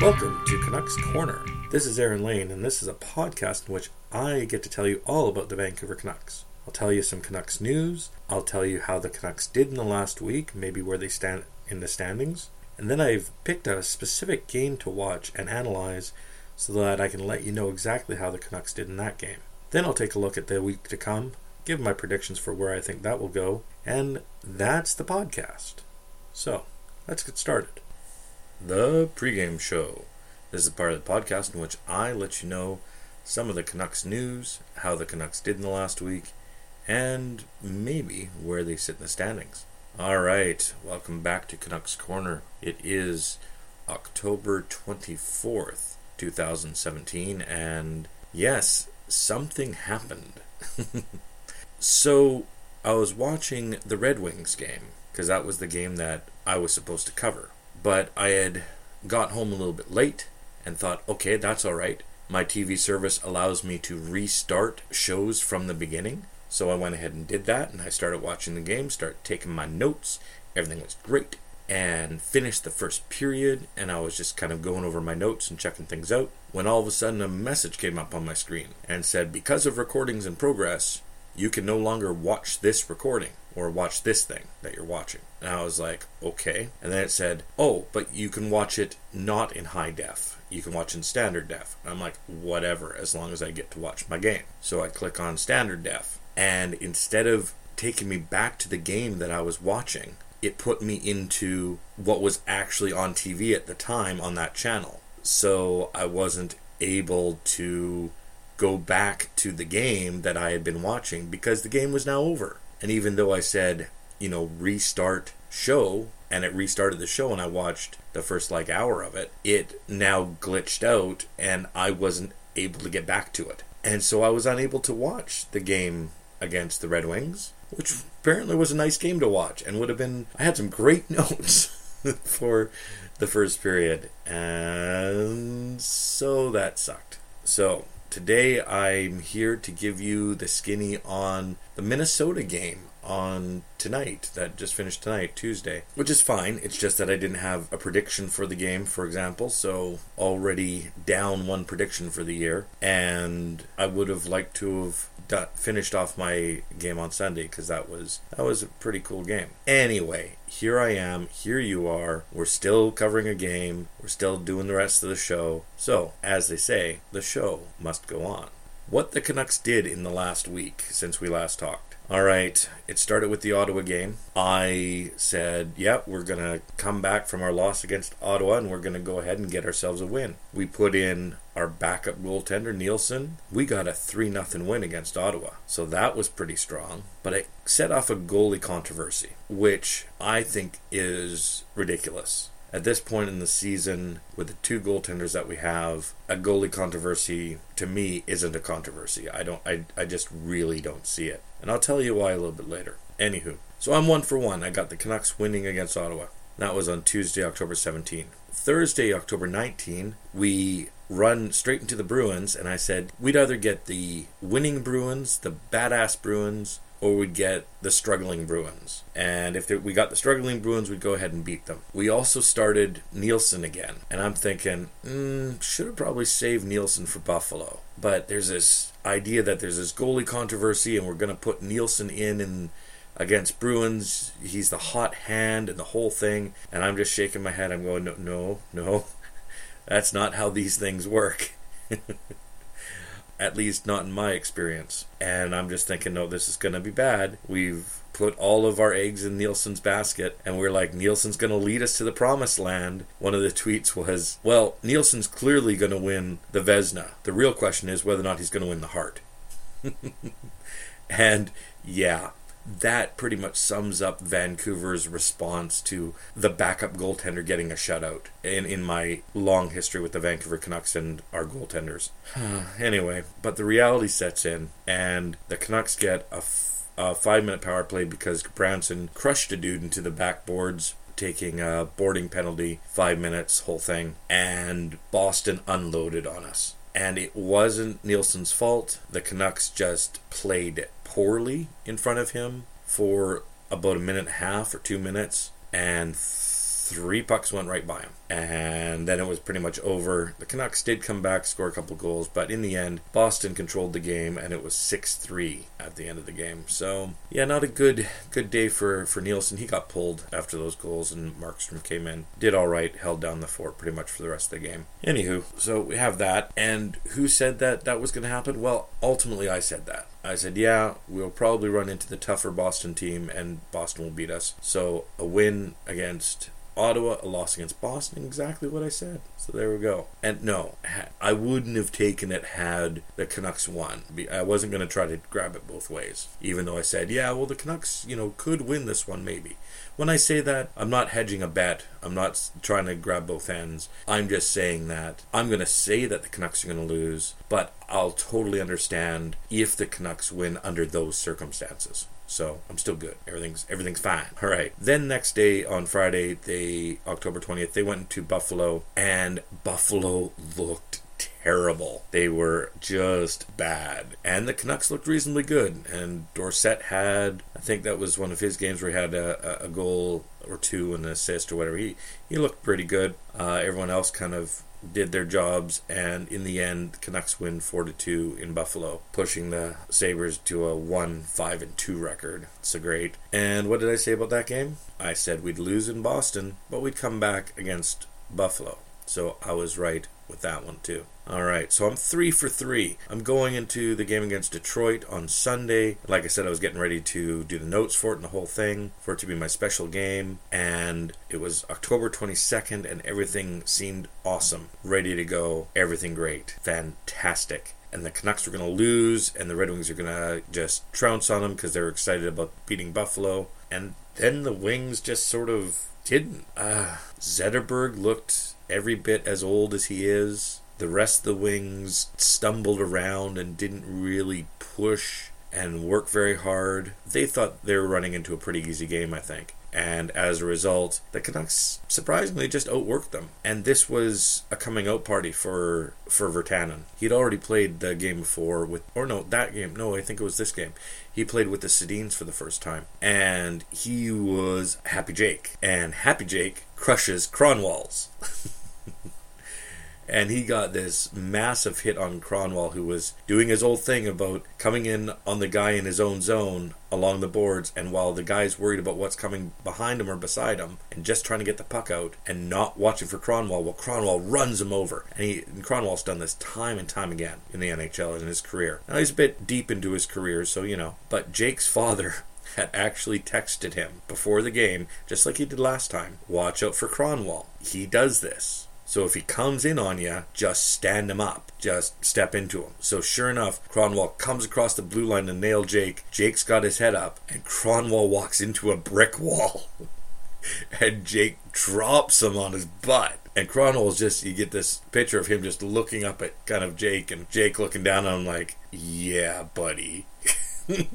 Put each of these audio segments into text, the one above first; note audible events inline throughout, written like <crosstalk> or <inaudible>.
Welcome to Canucks Corner. This is Aaron Lane, and this is a podcast in which I get to tell you all about the Vancouver Canucks. I'll tell you some Canucks news, I'll tell you how the Canucks did in the last week, maybe where they stand in the standings, and then I've picked a specific game to watch and analyze so that I can let you know exactly how the Canucks did in that game. Then I'll take a look at the week to come, give my predictions for where I think that will go, and that's the podcast. So, let's get started the pregame show. This is part of the podcast in which I let you know some of the Canucks news, how the Canucks did in the last week, and maybe where they sit in the standings. All right, welcome back to Canucks Corner. It is October 24th, 2017, and yes, something happened. <laughs> so, I was watching the Red Wings game because that was the game that I was supposed to cover but I had got home a little bit late and thought, okay, that's all right. My TV service allows me to restart shows from the beginning. So I went ahead and did that, and I started watching the game, started taking my notes. Everything was great, and finished the first period, and I was just kind of going over my notes and checking things out. When all of a sudden a message came up on my screen and said, Because of recordings in progress, you can no longer watch this recording or watch this thing that you're watching. And I was like, okay. And then it said, oh, but you can watch it not in high def. You can watch in standard def. And I'm like, whatever, as long as I get to watch my game. So I click on standard def. And instead of taking me back to the game that I was watching, it put me into what was actually on TV at the time on that channel. So I wasn't able to go back to the game that I had been watching because the game was now over. And even though I said, you know, restart show, and it restarted the show, and I watched the first like hour of it, it now glitched out, and I wasn't able to get back to it. And so I was unable to watch the game against the Red Wings, which apparently was a nice game to watch and would have been. I had some great <laughs> notes <laughs> for the first period, and so that sucked. So Today I'm here to give you the skinny on the Minnesota game on tonight that just finished tonight Tuesday which is fine it's just that I didn't have a prediction for the game for example so already down one prediction for the year and I would have liked to have finished off my game on Sunday because that was that was a pretty cool game. Anyway, here I am, here you are. We're still covering a game. We're still doing the rest of the show. So, as they say, the show must go on. What the Canucks did in the last week since we last talked. All right, it started with the Ottawa game. I said, "Yep, yeah, we're going to come back from our loss against Ottawa and we're going to go ahead and get ourselves a win." We put in our backup goaltender Nilsson. We got a 3 0 win against Ottawa. So that was pretty strong, but it set off a goalie controversy, which I think is ridiculous at this point in the season, with the two goaltenders that we have, a goalie controversy to me isn't a controversy. I don't. I, I just really don't see it, and I'll tell you why a little bit later. Anywho, so I'm one for one. I got the Canucks winning against Ottawa. That was on Tuesday, October 17. Thursday, October 19, we run straight into the Bruins, and I said we'd either get the winning Bruins, the badass Bruins, or we'd get the struggling Bruins. And if we got the struggling Bruins, we'd go ahead and beat them. We also started Nilsson again, and I'm thinking, mm, should have probably saved Nilsson for Buffalo. But there's this idea that there's this goalie controversy, and we're going to put Nilsson in and against Bruins. He's the hot hand and the whole thing. And I'm just shaking my head. I'm going, no, no, no. <laughs> That's not how these things work. <laughs> at least not in my experience. And I'm just thinking, no, this is going to be bad. We've put all of our eggs in Nilsson's basket, and we're like, Nilsson's going to lead us to the promised land. One of the tweets was, well, Nilsson's clearly going to win the Vezina. The real question is whether or not he's going to win the Hart. <laughs> and yeah, that pretty much sums up Vancouver's response to the backup goaltender getting a shutout in, in my long history with the Vancouver Canucks and our goaltenders. <sighs> anyway, but the reality sets in, and the Canucks get a, f- a five minute power play because Branson crushed a dude into the backboards taking a boarding penalty, five minutes, whole thing, and Boston unloaded on us. And it wasn't Nilsson's fault. The Canucks just played poorly in front of him for about a minute and a half or two minutes. And three pucks went right by him. And then it was pretty much over. The Canucks did come back, score a couple goals, but in the end, Boston controlled the game, and it was 6 3 at the end of the game. So, yeah, not a good good day for, for Nilsson. He got pulled after those goals, and Markstrom came in, did all right, held down the fort pretty much for the rest of the game. Anywho, so we have that. And who said that that was going to happen? Well, ultimately, I said that. I said, yeah, we'll probably run into the tougher Boston team, and Boston will beat us. So a win against Ottawa, a loss against Boston, exactly what I said. So there we go. And no, I wouldn't have taken it had the Canucks won. I wasn't going to try to grab it both ways, even though I said, yeah, well, the Canucks, you know, could win this one maybe. When I say that, I'm not hedging a bet. I'm not trying to grab both ends. I'm just saying that I'm going to say that the Canucks are going to lose, but I'll totally understand if the Canucks win under those circumstances. So I'm still good. Everything's everything's fine. All right. Then next day on Friday, they October 20th, they went to Buffalo and Buffalo looked terrible. They were just bad. And the Canucks looked reasonably good. And Dorsett had, I think that was one of his games where he had a, a goal or two and an assist or whatever. He, he looked pretty good. Uh, everyone else kind of did their jobs, and in the end, Canucks win four to two in Buffalo, pushing the Sabres to a one five and two record. It's a great. And what did I say about that game? I said we'd lose in Boston, but we'd come back against Buffalo. So I was right with that one too. All right, so I'm three for three. I'm going into the game against Detroit on Sunday. Like I said, I was getting ready to do the notes for it and the whole thing for it to be my special game. And it was October 22nd, and everything seemed awesome. Ready to go. Everything great. Fantastic and the Canucks were going to lose, and the Red Wings are going to just trounce on them because they're excited about beating Buffalo. And then the Wings just sort of didn't. Uh, Zetterberg looked every bit as old as he is. The rest of the wings stumbled around and didn't really push and work very hard. They thought they were running into a pretty easy game, I think. And as a result, the Canucks surprisingly just outworked them. And this was a coming out party for for Virtanen. He'd already played the game before with, or no, that game. No, I think it was this game. He played with the Sedins for the first time, and he was Happy Jake. And Happy Jake crushes Kronwalls. <laughs> and he got this massive hit on Kronwall, who was doing his old thing about coming in on the guy in his own zone along the boards, and while the guy's worried about what's coming behind him or beside him, and just trying to get the puck out, and not watching for Kronwall, well, Kronwall runs him over, and he and Kronwall's done this time and time again in the NHL and in his career. Now he's a bit deep into his career, so you know, but Jake's father <laughs> had actually texted him before the game, just like he did last time. Watch out for Kronwall. He does this. So if he comes in on you, just stand him up. Just step into him. So sure enough, Kronwall comes across the blue line to nail Jake. Jake's got his head up, and Kronwall walks into a brick wall. <laughs> and Jake drops him on his butt. And Kronwall's just, you get this picture of him just looking up at kind of Jake, and Jake looking down on him like, yeah, buddy. <laughs>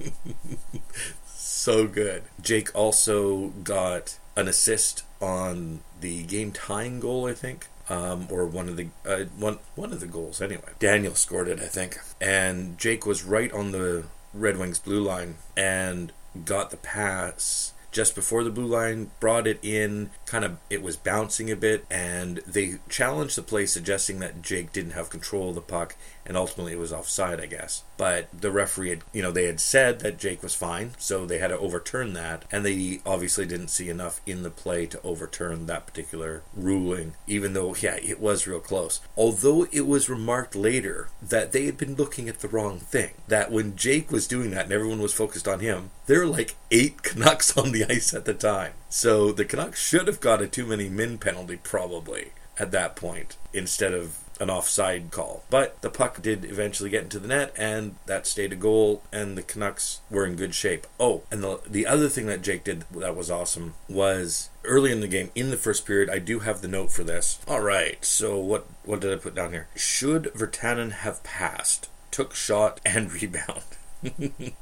so good. Jake also got an assist on the game tying goal, I think um, or one of the uh, one one of the goals anyway. Daniel scored it, I think, and Jake was right on the Red Wings blue line and got the pass just before the blue line, brought it in, kind of it was bouncing a bit, and they challenged the play, suggesting that Jake didn't have control of the puck, and ultimately it was offside, I guess. But the referee had, you know, they had said that Jake was fine, so they had to overturn that, and they obviously didn't see enough in the play to overturn that particular ruling, even though, yeah, it was real close. Although it was remarked later that they had been looking at the wrong thing, that when Jake was doing that and everyone was focused on him, there were like eight <laughs> Canucks on the ice at the time. So the Canucks should have got a too many min penalty, probably, at that point, instead of an offside call. But the puck did eventually get into the net, and that stayed a goal, and the Canucks were in good shape. Oh, and the, the other thing that Jake did that was awesome was early in the game, in the first period, I do have the note for this. All right, so what, what did I put down here? Should Virtanen have passed? Took shot <laughs> and rebound. <laughs>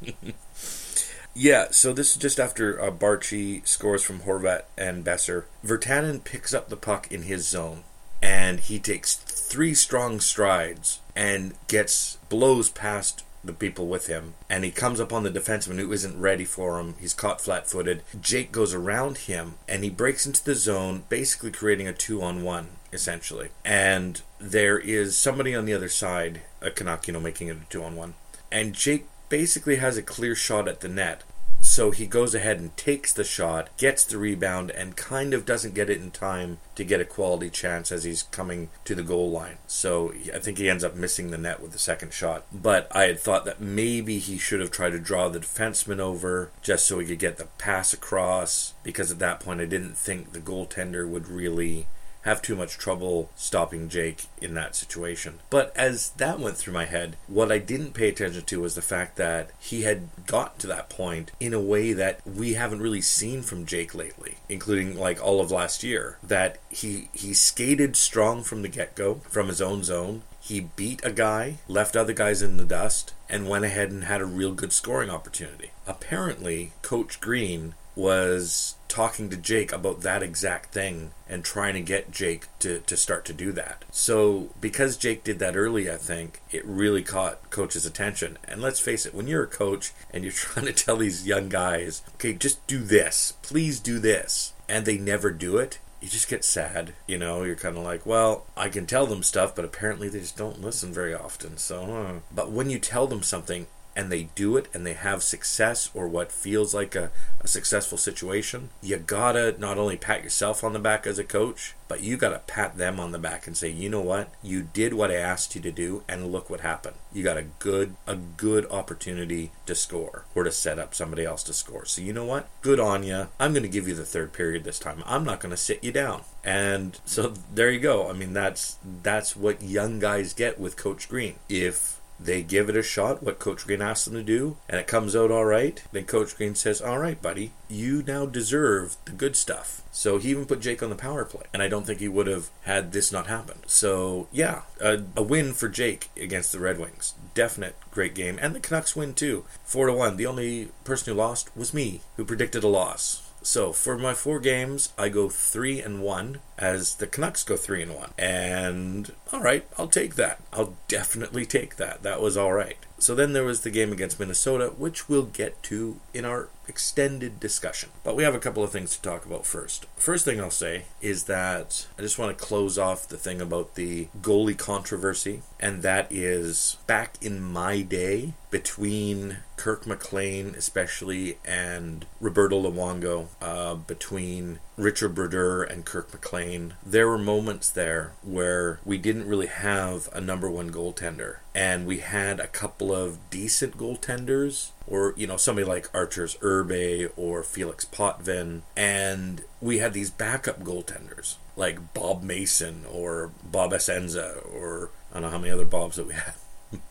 Yeah, so this is just after uh, Baertschi scores from Horvat and Boeser. Virtanen picks up the puck in his zone, and he takes three strong strides and gets blows past the people with him, and he comes up on the defenseman who isn't ready for him. He's caught flat footed. Jake goes around him and he breaks into the zone, basically creating a two on one, essentially. And there is somebody on the other side, a Canuck, you know, making it a two on one. And Jake basically has a clear shot at the net. So he goes ahead and takes the shot, gets the rebound, and kind of doesn't get it in time to get a quality chance as he's coming to the goal line. So I think he ends up missing the net with the second shot. But I had thought that maybe he should have tried to draw the defenseman over just so he could get the pass across, because at that point I didn't think the goaltender would really have too much trouble stopping Jake in that situation. But as that went through my head, what I didn't pay attention to was the fact that he had gotten to that point in a way that we haven't really seen from Jake lately, including like all of last year. That he he skated strong from the get-go from his own zone. He beat a guy, left other guys in the dust, and went ahead and had a real good scoring opportunity. Apparently, Coach Green was talking to Jake about that exact thing and trying to get Jake to, to start to do that. So, because Jake did that early, I think it really caught coach's attention. And let's face it, when you're a coach and you're <laughs> trying to tell these young guys, okay, just do this, please do this, and they never do it, you just get sad. You know, you're kind of like, well, I can tell them stuff, but apparently they just don't listen very often. So, uh. but when you tell them something and they do it and they have success or what feels like a, a successful situation, you gotta not only pat yourself on the back as a coach, but you gotta pat them on the back and say, you know what, you did what I asked you to do, and look what happened. You got a good a good opportunity to score or to set up somebody else to score. So you know what, good on you. I'm gonna give you the third period this time. I'm not gonna sit you down. And so there you go. I mean, that's that's what young guys get with Coach Green. If they give it a shot, what Coach Green asks them to do, and it comes out all right, then Coach Green says, All right, buddy, you now deserve the good stuff. So he even put Jake on the power play, and I don't think he would have had this not happened. So, yeah, a, a win for Jake against the Red Wings. Definite great game. And the Canucks win too. 4 to 1. The only person who lost was me, who predicted a loss. So for my four games, I go three and one, as the Canucks go three and one. And all right, I'll take that. I'll definitely take that. That was all right. So then there was the game against Minnesota, which we'll get to in our extended discussion. But we have a couple of things to talk about first. First thing I'll say is that I just want to close off the thing about the goalie controversy, and that is back in my day between Kirk McLean, especially, and Roberto Luongo, uh, between Richard Brodeur and Kirk McLean, there were moments there where we didn't really have a number one goaltender. And we had a couple of decent goaltenders, or, you know, somebody like Arturs Irbe or Felix Potvin. And we had these backup goaltenders, like Bob Mason or Bob Essensa, or I don't know how many other Bobs that we had. <laughs>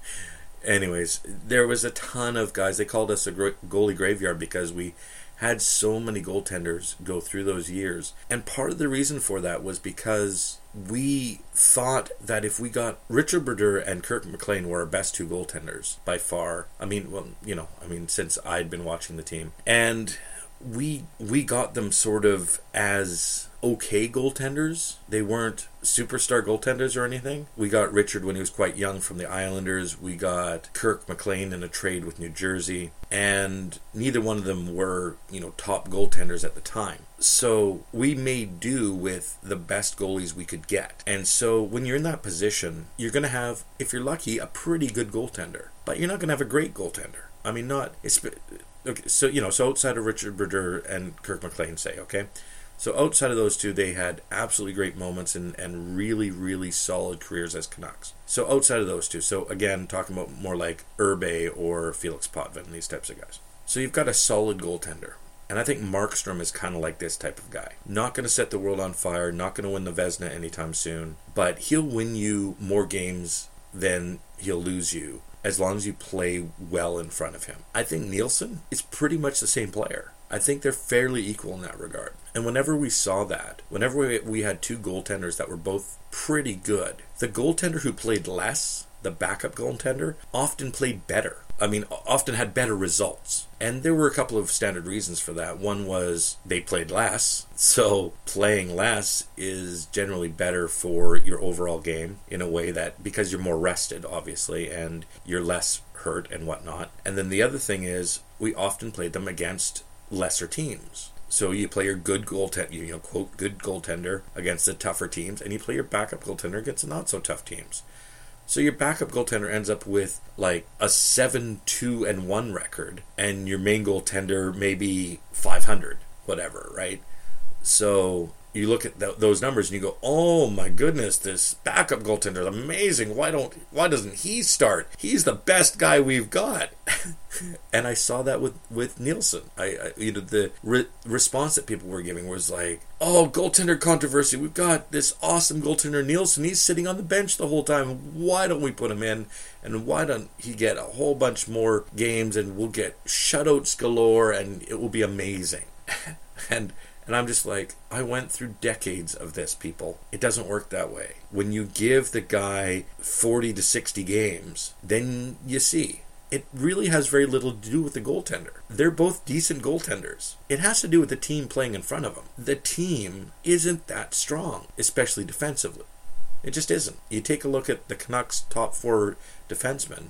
Anyways, there was a ton of guys. They called us a goalie graveyard because we had so many goaltenders go through those years. And part of the reason for that was because we thought that if we got Richard Brodeur and Kirk McLean were our best two goaltenders by far. I mean, well, you know, I mean, since I'd been watching the team. And we we got them sort of as okay goaltenders. They weren't superstar goaltenders or anything. We got Richard when he was quite young from the Islanders. We got Kirk McLean in a trade with New Jersey. And neither one of them were, you know, top goaltenders at the time. So we made do with the best goalies we could get. And so when you're in that position, you're going to have, if you're lucky, a pretty good goaltender. But you're not going to have a great goaltender. I mean, not. It's, okay, so, you know, so outside of Richard Brodeur and Kirk McLean, say, okay? So outside of those two, they had absolutely great moments and, and really, really solid careers as Canucks. So outside of those two, so again, talking about more like Irbe or Felix Potvin, these types of guys. So you've got a solid goaltender. And I think Markstrom is kind of like this type of guy. Not going to set the world on fire, not going to win the Vezina anytime soon, but he'll win you more games than he'll lose you as long as you play well in front of him. I think Nilsson is pretty much the same player. I think they're fairly equal in that regard. And whenever we saw that, whenever we, we had two goaltenders that were both pretty good, the goaltender who played less, the backup goaltender, often played better. I mean, often had better results. And there were a couple of standard reasons for that. One was they played less, so playing less is generally better for your overall game in a way that because you're more rested, obviously, and you're less hurt and whatnot. And then the other thing is we often played them against lesser teams. So you play your good goaltender, you know, quote, good goaltender against the tougher teams, and you play your backup goaltender against the not so tough teams. So your backup goaltender ends up with like a 7 2 and 1 record, and your main goaltender maybe 500, whatever, right? So you look at th- those numbers and you go, "Oh my goodness, this backup goaltender is amazing. Why don't why doesn't he start? He's the best guy we've got." <laughs> and I saw that with with Nilsson. I, I you know the re- response that people were giving was like, "Oh, goaltender controversy. We've got this awesome goaltender Nilsson. He's sitting on the bench the whole time. Why don't we put him in? And why don't he get a whole bunch more games and we'll get shutouts galore and it will be amazing." <laughs> and and I'm just like, I went through decades of this, people. It doesn't work that way. When you give the guy 40 to 60 games, then you see. It really has very little to do with the goaltender. They're both decent goaltenders. It has to do with the team playing in front of them. The team isn't that strong, especially defensively. It just isn't. You take a look at the Canucks' top four defensemen,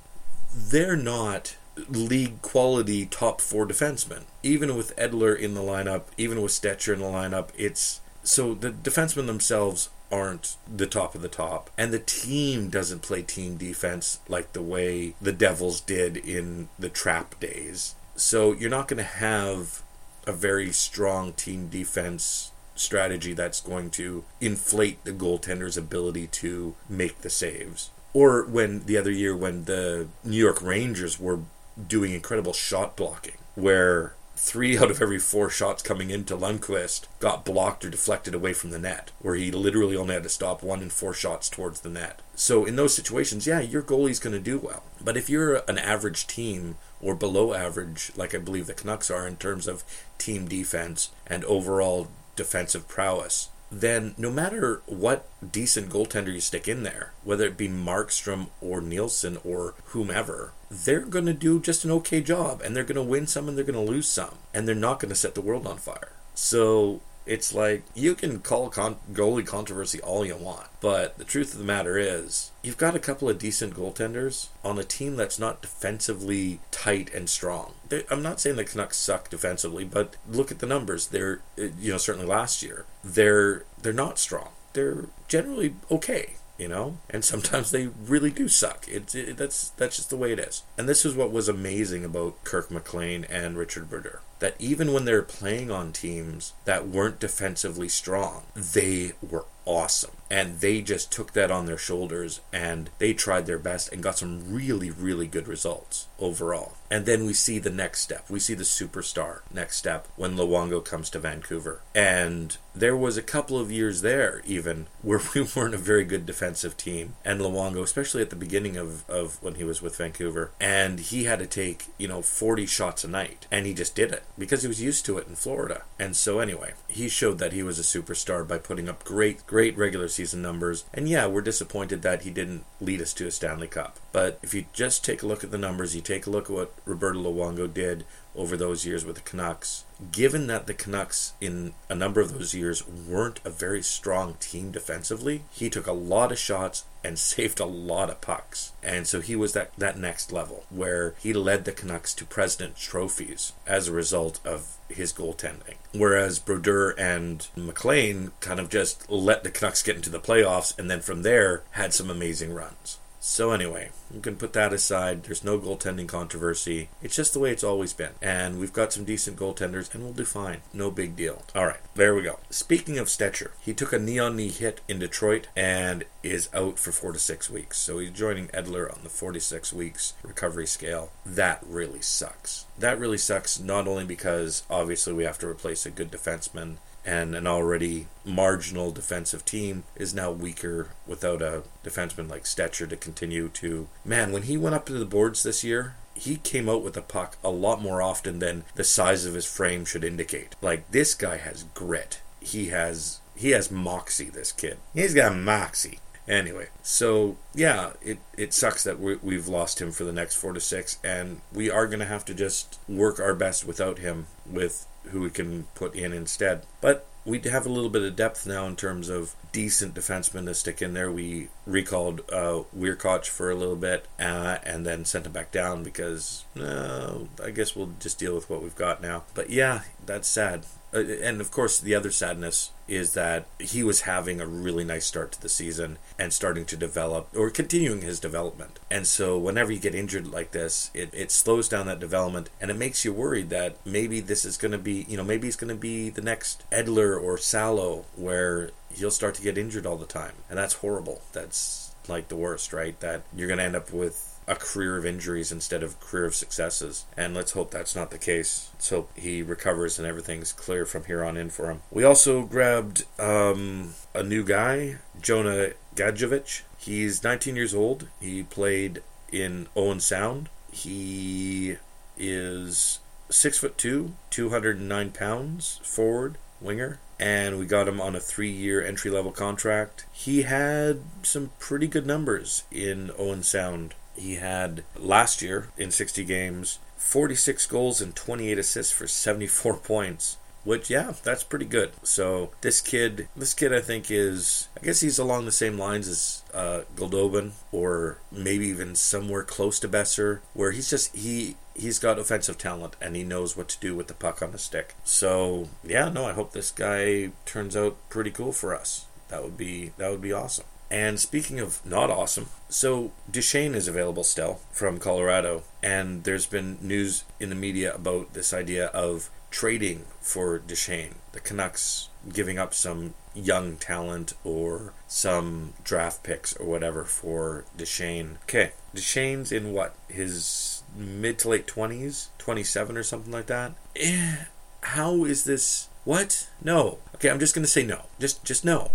they're not league quality top four defensemen. Even with Edler in the lineup, even with Stecher in the lineup, it's so the defensemen themselves aren't the top of the top, and the team doesn't play team defense like the way the Devils did in the trap days. So you're not going to have a very strong team defense strategy that's going to inflate the goaltender's ability to make the saves. Or when the other year when the New York Rangers were doing incredible shot blocking, where three <laughs> out of every four shots coming into Lundqvist got blocked or deflected away from the net, where he literally only had to stop one in four shots towards the net. So in those situations, yeah, your goalie's going to do well. But if you're an average team or below average, like I believe the Canucks are in terms of team defense and overall defensive prowess, then no matter what decent goaltender you stick in there, whether it be Markstrom or Nilsson or whomever, they're going to do just an okay job and they're going to win some and they're going to lose some and they're not going to set the world on fire. So it's like you can call con- goalie controversy all you want, but the truth of the matter is, you've got a couple of decent goaltenders on a team that's not defensively tight and strong. They, I'm not saying the Canucks suck defensively, but look at the numbers. They're, you know, certainly last year, they're they're not strong. They're generally okay you know? And sometimes they really do suck. It's it, that's that's just the way it is. And this is what was amazing about kirk mclean and richard brodeur that even when they're playing on teams that weren't defensively strong they were awesome. And they just took that on their shoulders and they tried their best and got some really really good results overall and then we see the next step. We see the superstar next step when Luongo comes to Vancouver. And there was a couple of years there even <laughs> where we weren't a very good defensive team. And Luongo especially at the beginning of, of when he was with Vancouver and he had to take you know 40 shots a night. And he just did it because he was used to it in Florida. And so anyway he showed that he was a superstar by putting up great great regular season numbers. And yeah, we're disappointed that he didn't lead us to a Stanley Cup. But if you just take a look at the numbers, you take a look at what Roberto Luongo did over those years with the Canucks, given that the Canucks in a number of those years weren't a very strong team defensively, he took a lot of shots and <laughs> saved a lot of pucks. And so he was that, that next level where he led the Canucks to President trophies as a result of his goaltending. Whereas Brodeur and McLean kind of just let the Canucks get into the playoffs and then from there had some amazing runs. So anyway, we can put that aside. There's no goaltending controversy. It's just the way it's always been. And we've got some decent goaltenders, and we'll do fine. No big deal. All right, there we go. Speaking of Stecher, he took a knee on knee hit in Detroit and is out for four to six weeks. So he's joining Edler on the 46 weeks recovery scale. That really sucks. That really sucks, not only because obviously we have to replace a good defenseman and an already marginal defensive team is now weaker without a defenseman like Stecher to continue to. Man, when he went up to the boards this year, he came out with the puck a lot more often than the size of his frame should indicate. Like this guy has grit. He has he has moxie. This kid. He's got moxie. Anyway, so yeah, it, it sucks that we, have lost him for the next four to six, and we are going to have to just work our best without him with who we can put in instead. But we have a little bit of depth now in terms of decent defensemen to stick in there. We recalled uh, Wiercioch for a little bit uh, and then sent him back down because no, I guess we'll just deal with what we've got now. But yeah, that's sad. Uh, and of course, the other sadness is that he was having a really nice start to the season and starting to develop or continuing his development. And so, whenever you get injured like this, it, it slows down that development and it makes you worried that maybe this is going to be, you know, maybe he's going to be the next Edler or Salo where he'll start to get injured all the time. And that's horrible. That's like the worst, right? That you're going to end up with a career of injuries instead of career of successes. And let's hope that's not the case. Let's hope he recovers and everything's clear from here on in for him. We also grabbed um, a new guy, Jonah Gadjovich. He's 19 years old. He played in Owen Sound. He is six foot two, 209 pounds, forward, winger and we got him on a three year entry level contract. He had some pretty good numbers in Owen Sound. He had last year in 60 games 46 goals and 28 assists for 74 <laughs> points which yeah that's pretty good so this kid this kid i think is i guess he's along the same lines as uh, goldobin or maybe even somewhere close to Boeser where he's just he he's got offensive talent and he knows what to do with the puck on the stick so yeah no i hope this guy turns out pretty cool for us that would be that would be awesome and speaking of not awesome, so Duchene is available still from Colorado, and there's been news in the media about this idea of trading for Duchene. The Canucks giving up some young talent or some draft picks or whatever for Duchene. Okay, Duchene's in what? His mid to late 20s? 27 or something like that? Eh, how is this? What? No. Okay, I'm just going to say no. Just just no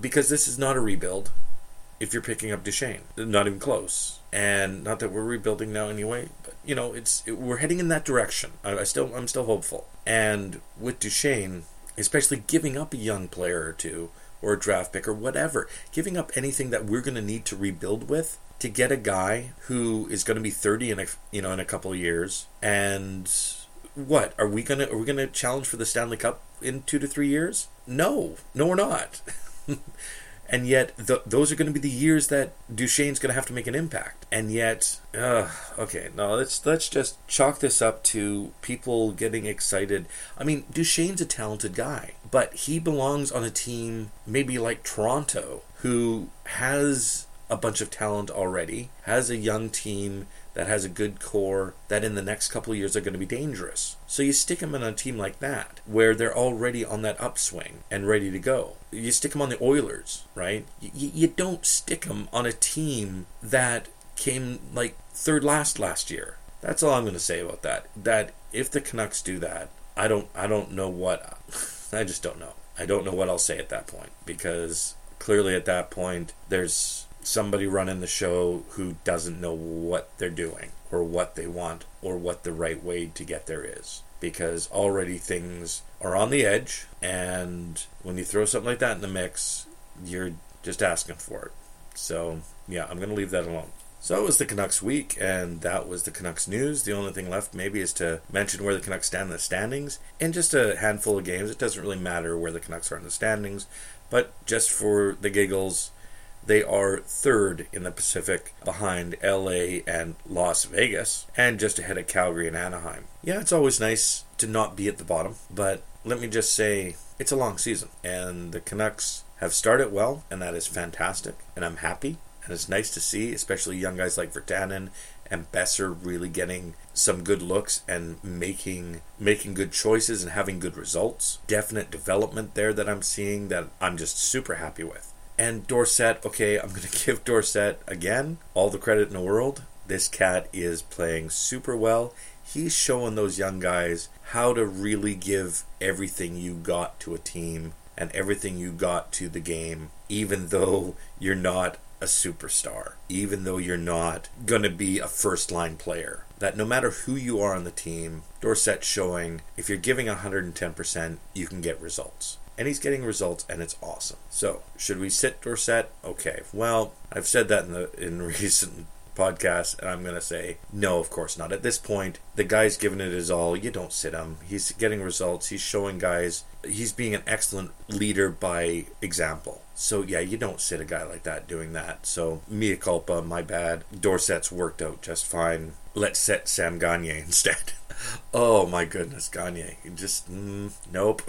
because this is not a rebuild if you're picking up Duchene. Not even close. And not that we're rebuilding now anyway, but you know, it's it, we're heading in that direction. I, I, still I'm still hopeful. And with Duchene, especially giving up a young player or two or a draft pick or whatever, giving up anything that we're going to need to rebuild with to get a guy who is going to be 30 in a you know in a couple of years and what are we gonna are we gonna challenge for the Stanley Cup in two to three years? No, no, we're not. <laughs> and yet th- those are going to be the years that Duchene's going to have to make an impact. And yet, uh, okay, no, let's let's just chalk this up to people getting excited. I mean, Duchene's a talented guy, but he belongs on a team maybe like Toronto, who has a bunch of talent already, has a young team that has a good core that in the next couple of years are going to be dangerous. So you stick them in a team like that where they're already on that upswing and ready to go. You stick them on the Oilers, right? You, you don't stick them on a team that came like third last last year. That's all I'm going to say about that. That if the Canucks do that, I don't I don't know what <laughs> I just don't know. I don't know what I'll say at that point because clearly at that point there's somebody running the show who doesn't know what they're doing or what they want or what the right way to get there is because already things are on the edge and when you throw something like that in the mix you're just asking for it so yeah i'm going to leave that alone so it was the Canucks week, and that was the Canucks news. The only thing left maybe is to mention where the Canucks stand in the standings. In just a handful of games, it doesn't really matter where the Canucks are in the standings, but just for the giggles, they are third in the Pacific behind LA and Las Vegas, and just ahead of Calgary and Anaheim. Yeah, it's always nice to not be at the bottom, but let me just say it's a long season, and the Canucks have started well, and that is fantastic, and I'm happy. And it's nice to see, especially young guys like Virtanen and Boeser really getting some good looks and making making good choices and having good results. Definite development there that I'm seeing that I'm just super happy with. And Dorsett, okay, I'm going <laughs> to give Dorsett again all the credit in the world. This cat is playing super well. He's showing those young guys how to really give everything you got to a team and everything you got to the game, even though you're not a superstar, even though you're not going to be a first line player. That no matter who you are on the team, Dorsett's showing if you're giving 110%, you can get results and he's getting results, and it's awesome. So, should we sit Dorsett? Okay. Well, I've said that in the in <laughs> recent podcast, and I'm going to say, no, of course not. At this point, the guy's giving it his all. You don't sit him. He's getting results. He's showing guys. He's being an excellent leader by example. So, yeah, you don't sit a guy like that doing that. So, mea culpa, my bad. Dorsett's worked out just fine. Let's set Sam Gagne <laughs> instead. oh my goodness, Gagne. Just mm, nope.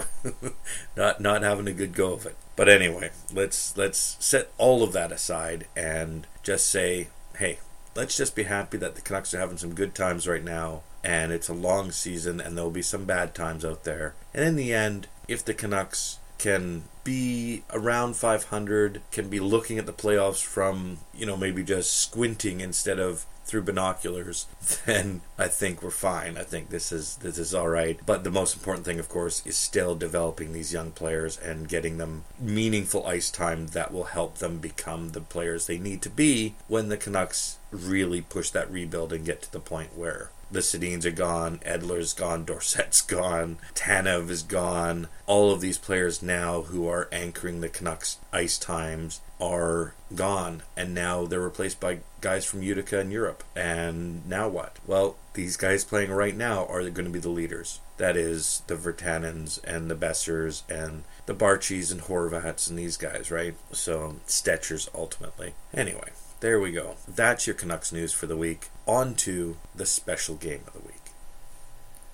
<laughs> not not having a good go of it. But anyway, let's let's set all of that aside and just say, hey, let's just be happy that the Canucks are having some good times right now and it's a long season and there'll be some bad times out there. And in the end, if the Canucks can be around 500, can be looking at the playoffs from, you know, maybe just squinting instead of through binoculars, <laughs> then I think we're fine. I think this is this is all right. But the most important thing, of course, is still developing these young players and getting them meaningful ice time that will help them become the players they need to be when the Canucks really push that rebuild and get to the point where the Sedins are gone, Edler's gone, Dorsett's gone, Tanev is gone. All of these players now who are anchoring the Canucks ice times are gone, and now they're replaced by guys from Utica and Europe. And now what? Well, these guys playing right now are going to be the leaders. That is the Virtanens and the Boesers and the Baertschis and Horvats and these guys, right? So Stechers ultimately. Anyway, there we go. That's your Canucks news for the week. On to the special game of the week.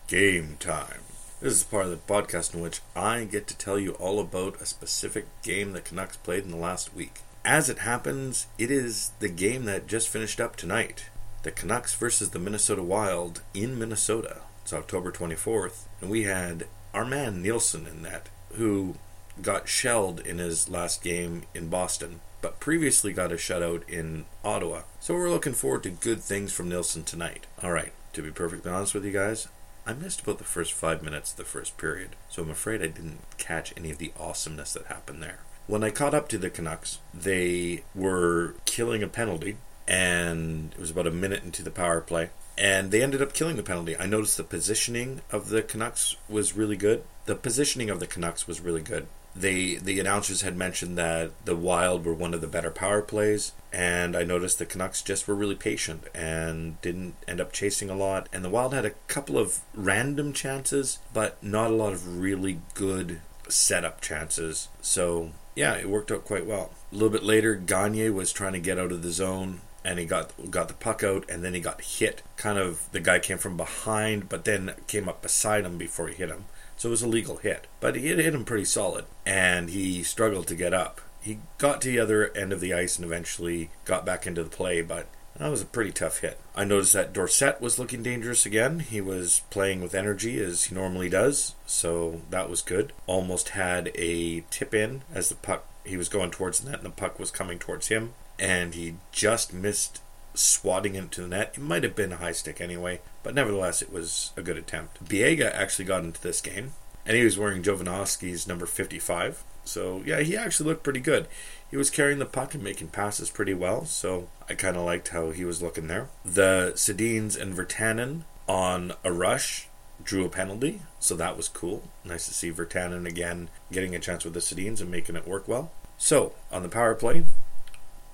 Game time. This is part of the podcast in which I get to tell you all about a specific game the Canucks played in the last week. As it happens, it is the game that just finished up tonight. The Canucks versus the Minnesota Wild in Minnesota. It's October 24th, and we had our man Nilsson in that, who got shelled in his last game in Boston but previously got a shutout in Ottawa. So we're looking forward to good things from Nilsson tonight. All right, to be perfectly honest with you guys, I missed about the first five minutes of the first period, so I'm afraid I didn't catch any of the awesomeness that happened there. When I caught up to the Canucks, they were killing a penalty, and it was about a minute into the power play, and they ended up killing the penalty. I noticed the positioning of the Canucks was really good. The positioning of the Canucks was really good they the announcers had mentioned that the Wild were one of the better power plays, and I noticed the Canucks just were really patient and didn't end up chasing a lot. And the Wild had a couple of random chances, but not a lot of really good setup chances. So yeah, it worked out quite well. A little bit later, Gagne was trying to get out of the zone and he got got the puck out and then he got hit. Kind of the guy came from behind but then came up beside him before he hit him. So it was a legal hit. But he hit him pretty solid, and he struggled to get up. He got to the other end of the ice and eventually got back into the play, but that was a pretty tough hit. I noticed that Dorsett was looking dangerous again. He was playing with energy as he normally does, so that was good. Almost had a tip in as the puck he was going towards the net and the puck was coming towards him, and he just missed swatting into the net. It might have been a high stick anyway, but nevertheless, it was a good attempt. Biega actually got into this game, and he was wearing Jovanovski's number 55. So, yeah, he actually looked pretty good. He was carrying the puck and making passes pretty well, so I kind of liked how he was looking there. The Sedins and Virtanen on a rush drew a penalty, so that was cool. Nice to see Virtanen again getting a chance with the Sedins and making it work well. So, on the power play,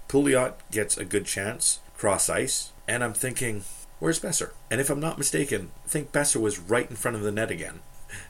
Pouliot gets a good chance cross ice, and I'm thinking, where's Boeser? And if I'm not mistaken, I think Boeser was right in front of the net again,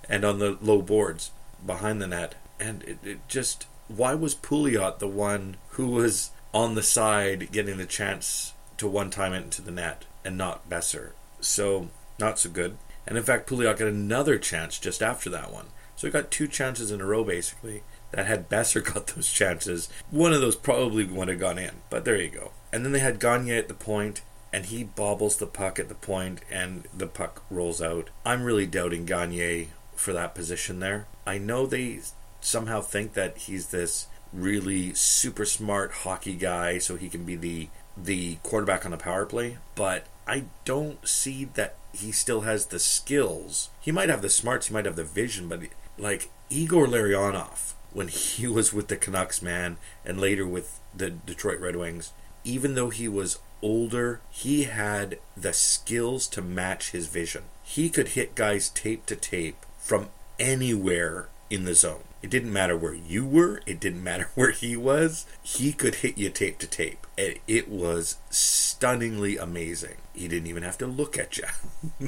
and on the low boards behind the net. And it, it just, why was Pouliot the one who was on the side getting the chance to one time it into the net and not Boeser? So, not so good. And in fact, Pouliot got another chance just after that one. So he got two chances in a row, basically. That had Boeser got <laughs> those chances, one of those probably would have gone in. But there you go. And then they had Gagne at the point, and he bobbles the puck at the point, and the puck rolls out. I'm really doubting Gagne for that position there. I know they somehow think that he's this really super smart hockey guy, so he can be the the quarterback on the power play, but I don't see that he still has the skills. He might have the smarts, he might have the vision, but like Igor Larionov, when he <laughs> was with the Canucks, man, and later with the Detroit Red Wings, even though he was older, he had the skills to match his vision. He could hit guys tape to tape from anywhere in the zone. It didn't matter where you were, it didn't <laughs> matter where he was. He could hit you tape to tape. And it was stunningly amazing. He didn't even have to look at you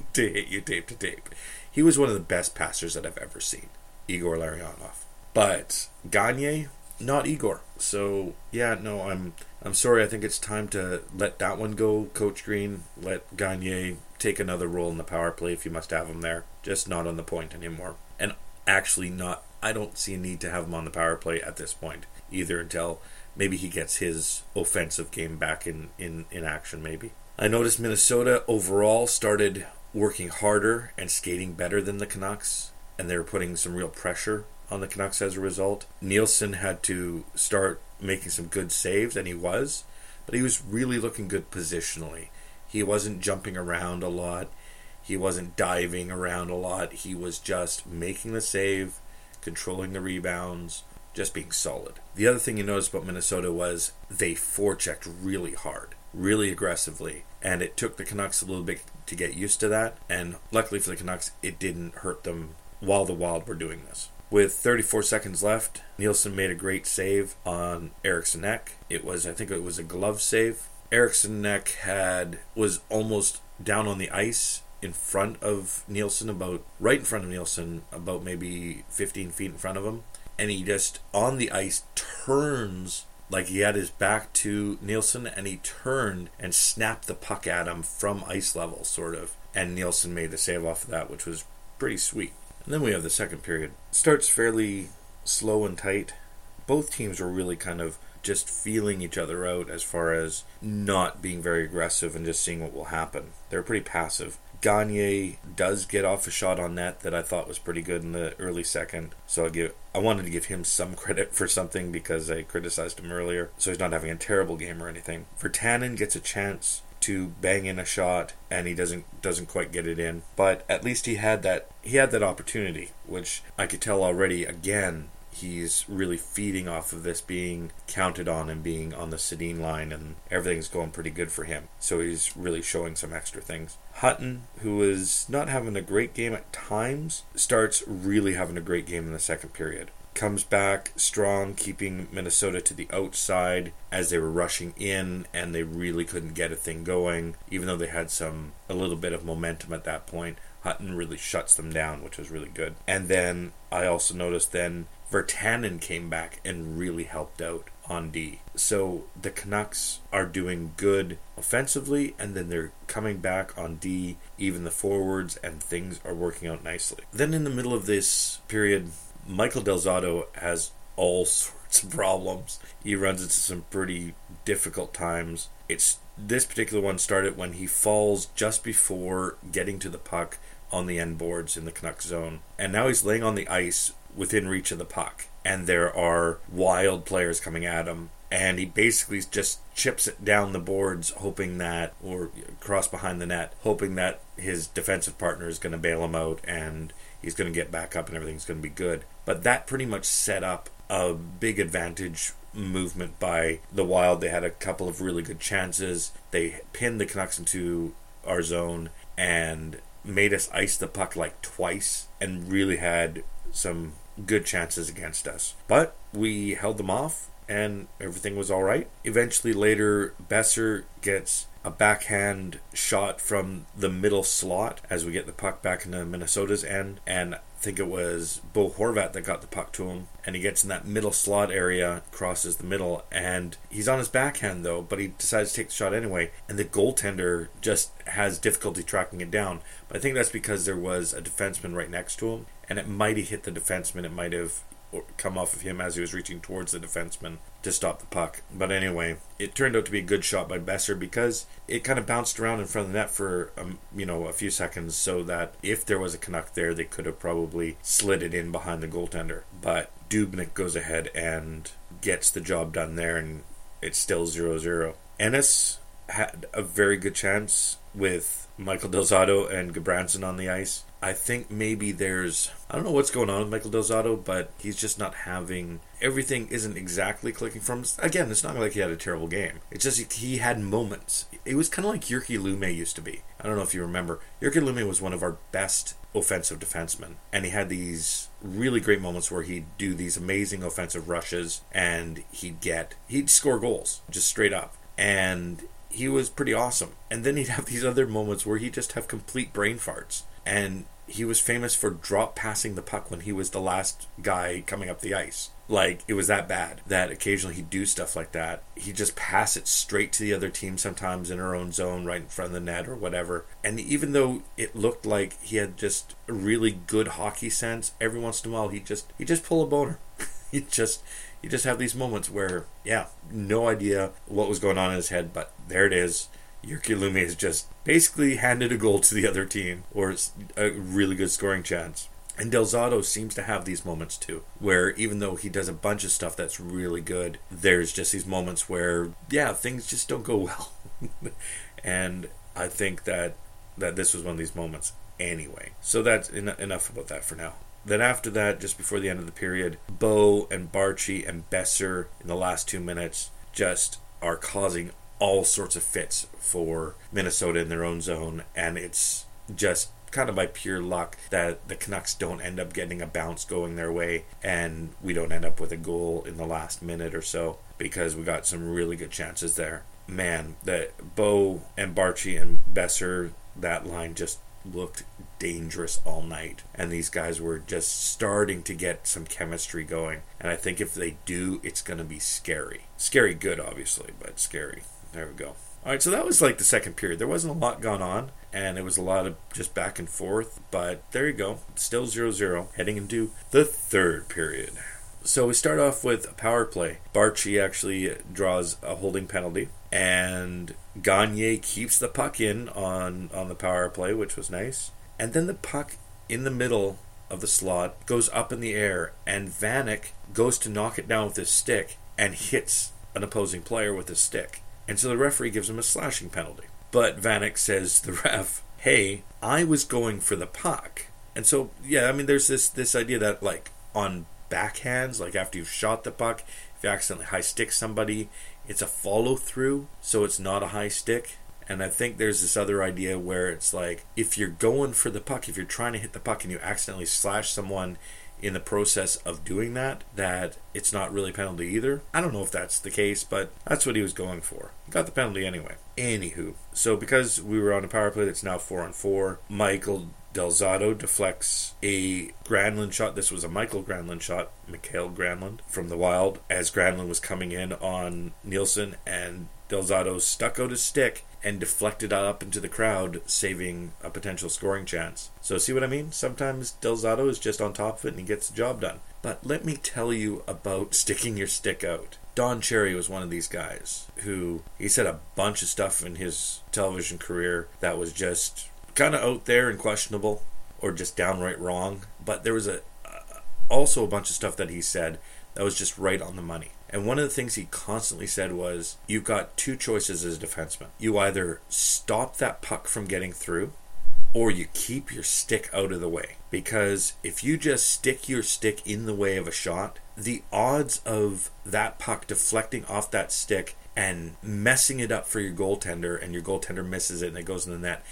<laughs> to hit you tape to tape. He was one of the best passers that I've ever seen, Igor Larionov. But Gagne, not Igor. So yeah, no, I'm I'm sorry. I think it's time to let that one go, Coach Green. Let Gagne take another role in the power play if you must have him there. Just not on the point anymore. And actually, not. I don't see a need to have him on the power play at this point either until maybe he gets his offensive game back in in in action. Maybe. I noticed Minnesota overall started working harder and skating better than the Canucks, and they were putting some real pressure on the Canucks as a result. Nilsson had to start making some good saves, and he was, but he was really looking good positionally. He wasn't jumping around a lot. He wasn't diving around a lot. He was just making the save, controlling the rebounds, just being solid. The other thing you noticed about Minnesota was they forechecked really hard, really aggressively, and it took the Canucks a little bit to get used to that. And luckily for the Canucks, it didn't hurt them while the Wild were doing this. With 34 seconds left, Nilsson made a great save on Eriksson Ek. It was, I think, it was a glove save. Eriksson Ek had was almost down on the ice in front of Nilsson, about right in front of Nilsson, about maybe 15 feet in front of him, and he just on the ice turns like he had his back to Nilsson and he turned and snapped the puck at him from ice level, sort of, and Nilsson made the save off of that, which was pretty sweet. And then we have the second period. Starts fairly slow and tight. Both teams were really kind of just feeling each other out as far as not being very aggressive and just seeing what will happen. They're pretty passive. Gagne does get off a shot on net that I thought was pretty good in the early second. So I give I wanted to give him some <laughs> credit for something because I criticized him earlier. So he's not having a terrible game or anything. Virtanen gets a chance to bang in a shot and he doesn't doesn't quite get it in. But at least he had that he had that opportunity, which I could tell already again he's really feeding off of this being counted on and being on the Sedin line, and everything's going pretty good for him. So he's really showing some extra things. Hutton, who is not having a great game at times, starts really having a great game in the second period. Comes back strong, keeping Minnesota to the outside as they were rushing in, and they really couldn't get a thing going, even though they had some a little bit of momentum at that point. Hutton really shuts them down, which was really good. And then I also noticed then Virtanen came back and really helped out on D. So the Canucks are doing good offensively, and then they're coming back on D, even the forwards, and things are working out nicely. Then in the middle of this period, Michael Del Zotto has all <laughs> sorts of problems. He runs into some pretty difficult times. It's this particular one started when he falls just before getting to the puck on the end boards in the Canuck zone. And now he's laying on the ice within reach of the puck. And there are wild players coming at him. And he basically just chips it down the boards, hoping that, or cross behind the net, hoping that his defensive partner is going to bail him out and he's going to get back up and everything's going to be good. But that pretty much set up a big advantage movement by the Wild. They had a couple of really good chances. They pinned the Canucks into our zone and made us ice the puck like twice and really had some good chances against us. But we held them off and everything was all right. Eventually, later, Boeser gets a backhand shot from the middle slot as we get the puck back into Minnesota's end, and I think it was Bo Horvat that got the puck to him, and he gets in that middle slot area, crosses the middle, and he's on his backhand though, but he decides to take the shot anyway, and the goaltender just has difficulty tracking it down. But I think that's because there was a defenseman right next to him, and it might have hit the defenseman. It might have come off of him as he was reaching towards the defenseman to stop the puck. But anyway, it turned out to be a good shot by Boeser because it kind of bounced around in front of the net for um, you know a few seconds, so that if there was a Canuck there, they could have probably slid it in behind the goaltender. But Dubnyk goes ahead and gets the job done there, and it's still 0-0. Ennis had a very good chance with Michael Del Zotto and Gudbranson on the ice. I think maybe there's I don't know what's going on with Michael Del Zotto, but he's just not having everything isn't exactly clicking from him. Again, it's not like he had a terrible game. It's just he had moments. It was kind of like Jyrki Lumme used to be. I don't know if you remember. Jyrki Lumme was one of our best offensive defensemen, and he had these really great moments where he'd do these amazing offensive rushes and he'd get he'd score goals just straight up. And he was pretty awesome. And then he'd have these other moments where he'd just have complete brain farts. And he was famous for drop passing the puck when he was the last guy coming up the ice. Like it was that bad that occasionally he'd do stuff like that. He'd just pass it straight to the other team sometimes in our own zone right in front of the net or whatever. And even though it looked like he had just a really good hockey sense, every once in a while he just he just pull a boner. <laughs> he just you just have these moments where, yeah, no idea what was going on in his head, but there it is. Jyrki Lumme has just basically handed a goal to the other team, or a really good scoring chance. And Del Zotto seems to have these moments too, where even though he does a bunch of stuff that's really good, there's just these moments where, yeah, things just don't go well. <laughs> and I think that that this was one of these moments anyway. So that's en- enough about that for now. Then after that, just before the end of the period, Bo and Baertschi and Boeser in the last two minutes just are causing all sorts of fits for Minnesota in their own zone, and it's just kind of by pure luck that the Canucks don't end up getting a bounce going their way and we don't end up with a goal in the last minute or so because we got some really good chances there. Man, that Bo and Baertschi and Boeser, that line just looked dangerous all night. And these guys were just starting to get some chemistry going. And I think if they do, it's going to be scary. Scary good, obviously, but scary. There we go. All right, so that was like the second period. There wasn't a lot going on, and it was a lot of just back and forth, but there you go. Still 0 0, heading into the third period. So we start off with a power play. Baertschi actually draws a holding penalty, and Gagne keeps the puck in on, on the power play, which was nice. And then the puck in the middle of the slot goes up in the air, and Vanek goes to knock it down with his stick and hits an opposing player with his stick. And so the referee gives him a slashing penalty. But Vanek says the ref, "Hey, I was going for the puck." And so yeah, I mean there's this this idea that like on backhands, like after you've shot the puck, if you accidentally high stick somebody, it's a follow through, so it's not a high stick. And I think there's this other idea where it's like if you're going for the puck, if you're trying to hit the puck and you accidentally slash someone in the process of doing that, that it's not really penalty either. I don't know if that's the case, but that's what he was going for. Got the penalty anyway. Anywho, so because we were on a power play that's now four on four, Michael Del Zotto deflects a Granlund shot. This was a Michael Granlund shot, Mikael Granlund from the Wild, as Granlund was coming in on Nilsson and Del Zotto stuck out his stick and deflected up into the crowd, saving a potential scoring chance. So, see what I mean? Sometimes Del Zotto is just on top of it and he gets the job done. But let me tell you about sticking your stick out. Don Cherry was one of these guys who he said a bunch of stuff in his television career that was just kind of out there and questionable or just downright wrong. But there was a uh, also a bunch of stuff that he said that was just right on the money. And one of the things he constantly said was, You've got two choices as a defenseman. You either stop that puck from getting through, or you keep your stick out of the way. Because if you just stick your stick in the way of a shot, the odds of that puck deflecting off that stick and messing it up for your goaltender, and your goaltender misses it and it goes in the net,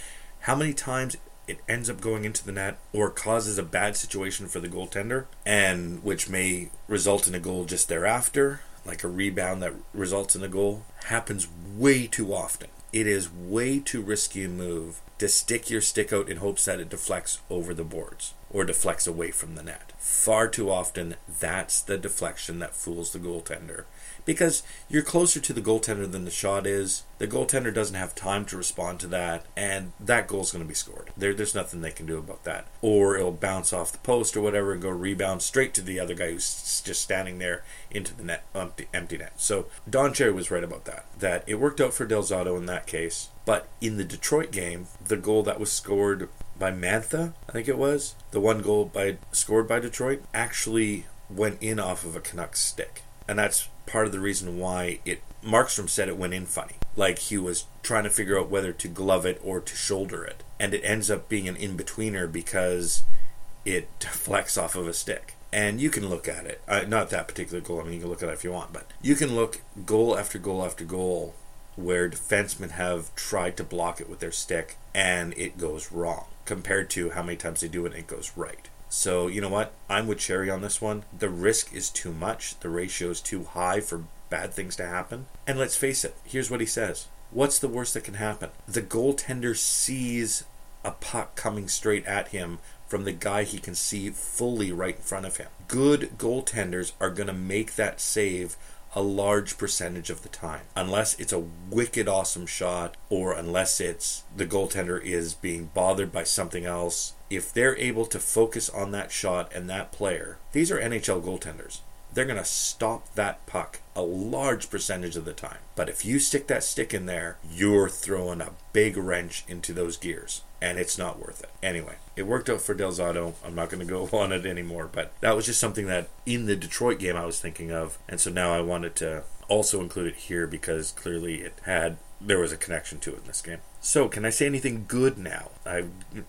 how many times it ends up going into the net or causes a bad situation for the goaltender and which may result in a goal just thereafter like a rebound that results in a goal happens way too often. It is way too risky a move to stick your stick out in hopes that it deflects over the boards or deflects away from the net. Far too often that's the deflection that fools the goaltender because you're closer to the goaltender than the shot is. The goaltender doesn't have time to respond to that, and that goal's going to be scored. There, there's nothing they can do about that. Or it'll bounce off the post or whatever and go rebound straight to the other guy who's just standing there into the net, empty, empty net. So Don Cherry was right about that. That it worked out for Del Zotto in that case. But in the Detroit game, the goal that was scored by Mantha, I think it was, the one goal by scored by Detroit, actually went in off of a Canucks stick. And that's part of the reason why it Markstrom said it went in funny. Like he was trying to figure out whether to glove it or to shoulder it. And it ends up being an in betweener because it <laughs> deflects off of a stick. And you can look at it. Uh, not that particular goal. I mean, you can look at it if you want, but you can look goal after goal after goal where defensemen have tried to block it with their stick and it goes wrong compared to how many times they do it and it goes right. So, you know what? I'm with Cherry on this one. The risk is too much, the ratio is too high for bad things to happen. And let's face it, here's what he says What's the worst that can happen? The goaltender sees a puck coming straight at him from the guy he can see fully right in front of him. Good goaltenders are going to make that save a large percentage of the time. Unless it's a wicked awesome shot or unless it's the goaltender is being bothered by something else. If they're able to focus on that shot and that player, these are NHL goaltenders. They're going to stop that puck a large percentage of the time. But if you stick that stick in there, you're throwing a big wrench into those gears and it's not worth it. Anyway, it worked out for Del Zotto. I'm not going to go <laughs> on it anymore, but that was just something that in the Detroit game I was thinking of, and so now I wanted to also include it here because clearly it had there was a connection to it in this game. So, can I say anything good now? I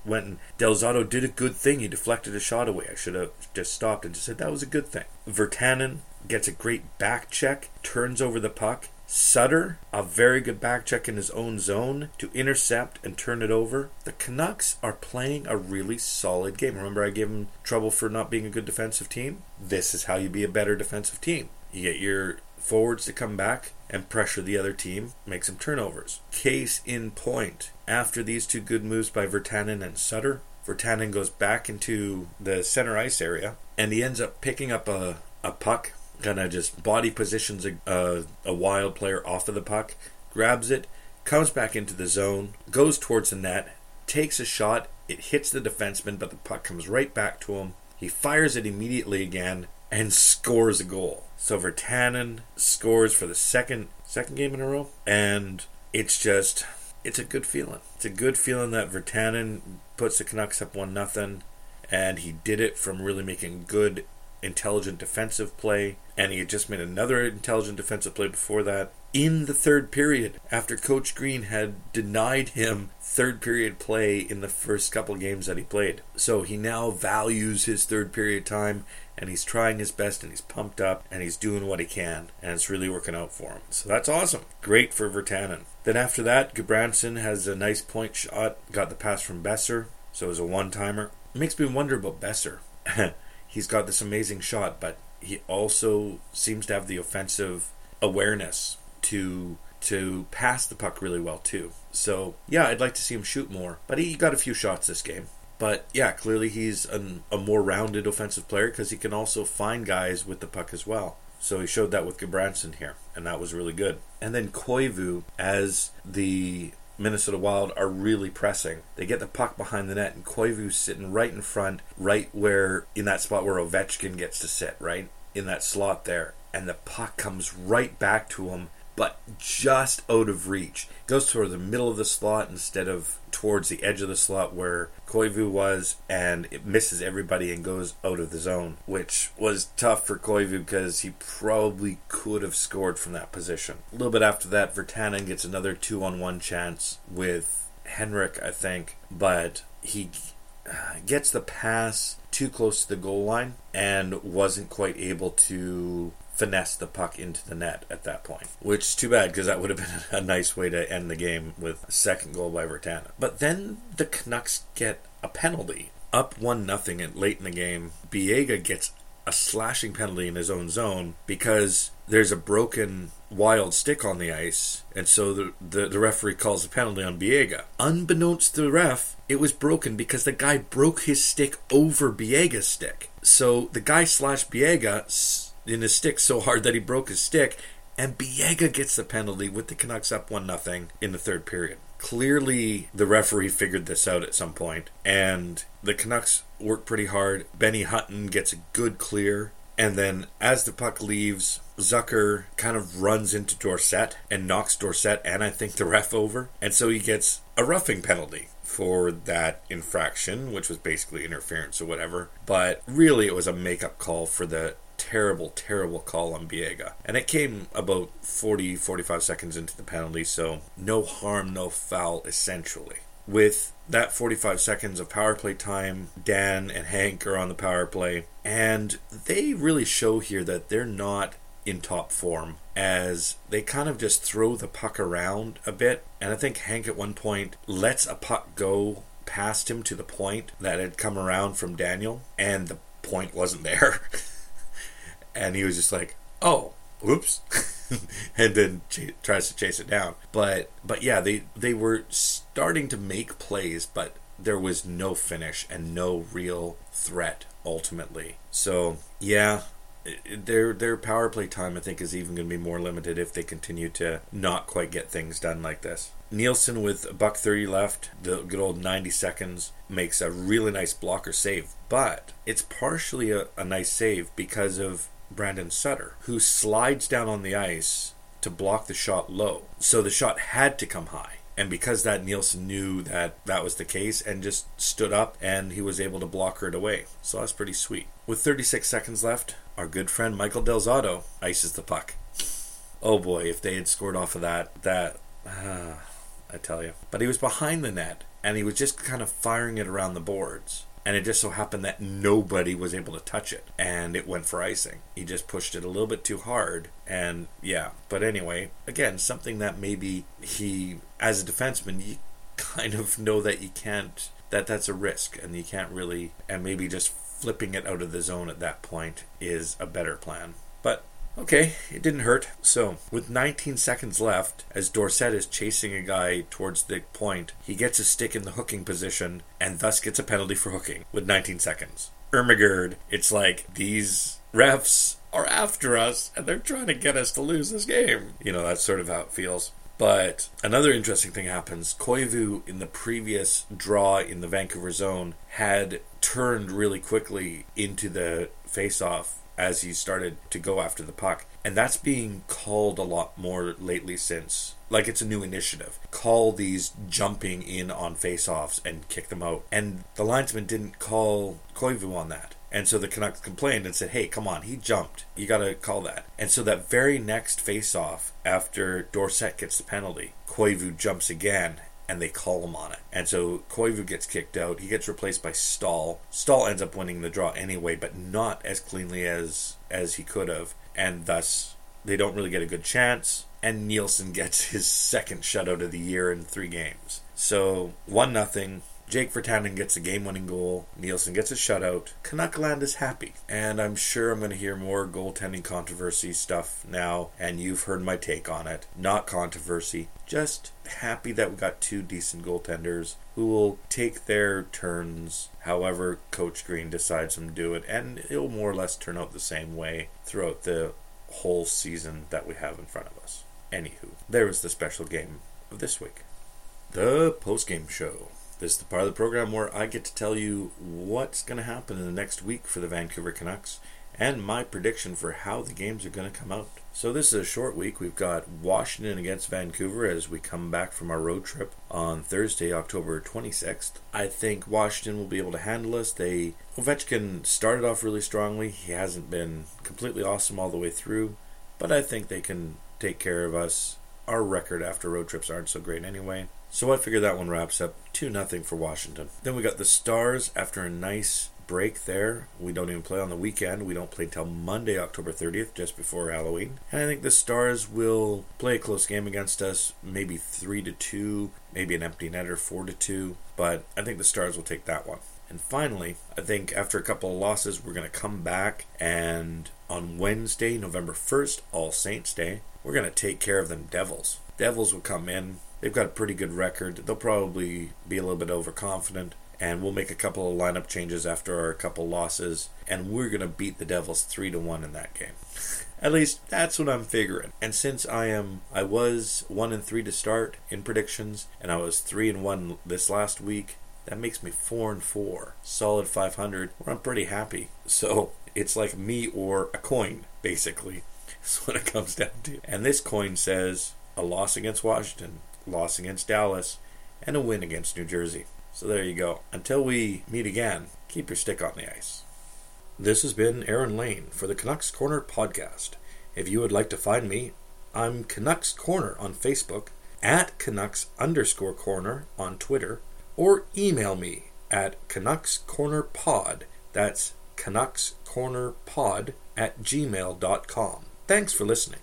went and Del Zotto did a good thing. He deflected a shot away. I should have just stopped and just said that was a good thing. Virtanen gets a great back check, turns over the puck, Sutter, a very good back check in his own zone to intercept and turn it over. The Canucks are playing a really solid game. Remember, I gave them trouble for not being a good defensive team? This is how you be a better defensive team. You get your forwards to come back and pressure the other team, make some turnovers. Case in point, after these two good moves by Virtanen and Sutter, Virtanen goes back into the center ice area and he ends up picking up a, a puck kind of just body positions a, a, a wild player off of the puck, grabs it, comes back into the zone, goes towards the net, takes a shot. It hits the defenseman, but the puck comes right back to him. He fires it immediately again and scores a goal. So Virtanen scores for the second second game in a row, and it's just it's a good feeling. It's a good feeling that Virtanen puts the Canucks up one nothing, and he did it from really making good intelligent defensive play, and he had just made another intelligent defensive play before that in the third period after Coach Green had denied him third period play in the first couple games that he played. So he now values his third period time and he's trying his best and he's pumped up and he's doing what he can and it's really working out for him. So that's awesome. Great for Virtanen. Then after that, Gudbranson has a nice point shot, got the pass from Boeser, so it was a one timer. Makes me wonder about Boeser. <laughs> he's got this amazing shot, but he also seems to have the offensive awareness to to pass the puck really well too. So yeah, I'd like to see him shoot more, but he got a few shots this game. But yeah, clearly he's an, a more rounded offensive player because he can also find guys with the puck as well. So he showed that with Gudbranson here, and that was really good. And then Koivu as the Minnesota Wild are really pressing. They get the puck behind the net, and Koivu's sitting right in front, right where in that spot where Ovechkin gets to sit, right in that slot there, and the puck comes right back to him, but just out of reach. Goes toward the middle of the slot instead of towards the edge of the slot where Koivu was, and it misses everybody and goes out of the zone, which was tough for Koivu because he probably could have scored from that position. A little bit after that, Virtanen gets another two on one chance with Henrik, I think, but he <sighs> gets the pass too close to the goal line and wasn't quite able to finesse the puck into the net at that point, which is too bad because that would have been <laughs> a nice way to end the game with a second goal by Vertana. But then the Canucks get a penalty, up one nothing, and late in the game, Biega gets a slashing penalty in his own zone because there's a broken wild stick on the ice, and so the, the, the, referee calls a penalty on Biega. Unbeknownst to the ref, it was broken because the guy broke his stick over Biega's stick. So the guy slashed Biega in his stick so hard that he broke his stick, and Biega gets the penalty with the Canucks up one nothing in the third period. Clearly, the referee figured this out at some point, and the Canucks work pretty hard. Benny Hutton gets a good clear, and then as the puck leaves, Zucker kind of runs into Dorsett and knocks Dorsett and I think the ref over, and so he gets a roughing penalty for that infraction, which was basically interference or whatever. But really, it was a makeup call for the terrible, terrible call on Biega. And it came about 40, 45 seconds into the penalty, so no harm, no foul, essentially. With that 45 seconds of power play time, Dan and Hank are on the power play, and they really show here that they're not in top form as they kind of just throw the puck around a bit. And I think Hank at one point lets a puck go past him to the point that had come around from Daniel, and the point wasn't there. <laughs> and he was just like, "Oh, whoops," <laughs> and then ch- tries to chase it down. But but yeah, they they were starting to make plays, but there was no finish and no real threat ultimately. So yeah, their their power play time I think is even going to be more limited if they continue to not quite get things done like this. Nilsson with a buck 30 left, the good old 90 seconds makes a really nice blocker save, but it's partially a, a nice save because of Brandon Sutter who slides down on the ice to block the shot low. So the shot had to come high. And because that Nilsson knew that that was the case and just stood up and he was able to block her away. So that's pretty sweet. With 36 seconds left, our good friend Michael Del Zotto ices the puck. Oh boy, if they had scored off of that, that, uh, <sighs> I tell you. But he was behind the net and he was just kind of firing it around the boards and it just so happened that nobody was able to touch it and it went for icing. He just pushed it a little bit too hard and yeah. But anyway again something that maybe he as a defenseman you <laughs> kind of know that you can't that that's a risk and you can't really and maybe just flipping it out of the zone at that point is a better plan. But Okay, it didn't hurt. So, with 19 seconds left, as Dorsett is chasing a guy towards the point, he gets his stick in the hooking position and thus gets a penalty for hooking with 19 seconds. Ermagerd, it's like these refs are after us and they're trying to get us to lose this game. You know, that's sort of how it feels. But another interesting thing happens. Koivu, in the previous draw in the Vancouver zone, had turned really quickly into the face-off as he started to go after the puck. And that's being called a lot more lately since. Like it's a new initiative. Call these jumping in on faceoffs and kick them out. And the linesman didn't call Koivu on that. And so the Canucks complained and said, hey, come on, he jumped. You got to call that. And so that very next faceoff after Dorsett gets the penalty, Koivu jumps again and they call him on it. And so Koivu gets kicked out. He gets replaced by Staal. Staal ends up winning the draw anyway, but not as cleanly as as he could have, and thus they don't really get a good chance. And Nilsson gets <laughs> his second shutout of the year in three games. So one nothing. Jake Virtanen gets a game winning goal. Nilsson gets a shutout. Canuckland is happy. And I'm sure I'm going to hear more goaltending controversy stuff now, and you've heard my take on it. Not controversy, just happy that we got two decent goaltenders who will take their turns however Coach Green decides them to do it, and it'll more or less turn out the same way throughout the whole season that we have in front of us. Anywho, there was the special game of this week. The post game show. This is the part of the program where I get to tell you what's going to happen in the next week for the Vancouver Canucks and my prediction for how the games are going to come out. So, this is a short week. We've got Washington against Vancouver as we come back from our road trip on Thursday, October 26th. I think Washington will be able to handle us. They Ovechkin started off really strongly. He hasn't been completely awesome all the way through, but I think they can take care of us. Our record after road trips aren't so great anyway. So I figure that one wraps up 2 0 for Washington. Then we got the Stars after a nice break there. We don't even play on the weekend. We don't play until Monday, October 30th, just before Halloween. And I think the Stars will play a close game against us, maybe 3 to 2, maybe an empty netter 4 to 2, but I think the Stars will take that one. And finally, I think after a couple of losses, we're going to come back and on Wednesday, November 1st, All Saints Day, we're going to take care of them Devils. Devils will come in. They've got a pretty good record. They'll probably be a little bit overconfident, and we'll make a couple of lineup changes after our couple losses, and we're going to beat the Devils 3 to 1 in that game. <laughs> At least that's what I'm figuring. And since I am I was 1 and 3 to start in predictions and I was 3 and 1 this last week, that makes me 4 and 4. Solid 500. Where I'm pretty happy. So, it's like me or a coin basically. <laughs> That's what it comes down to. And this coin says a loss against Washington, loss against Dallas, and a win against New Jersey. So there you go. Until we meet again, keep your stick on the ice. This has been Aaron Lane for the Canucks Corner podcast. If you would like to find me, I'm Canucks Corner on Facebook, at Canucks underscore corner on Twitter, or email me at Canucks Corner Pod. That's Canucks Corner Pod at gmail.com. Thanks for listening.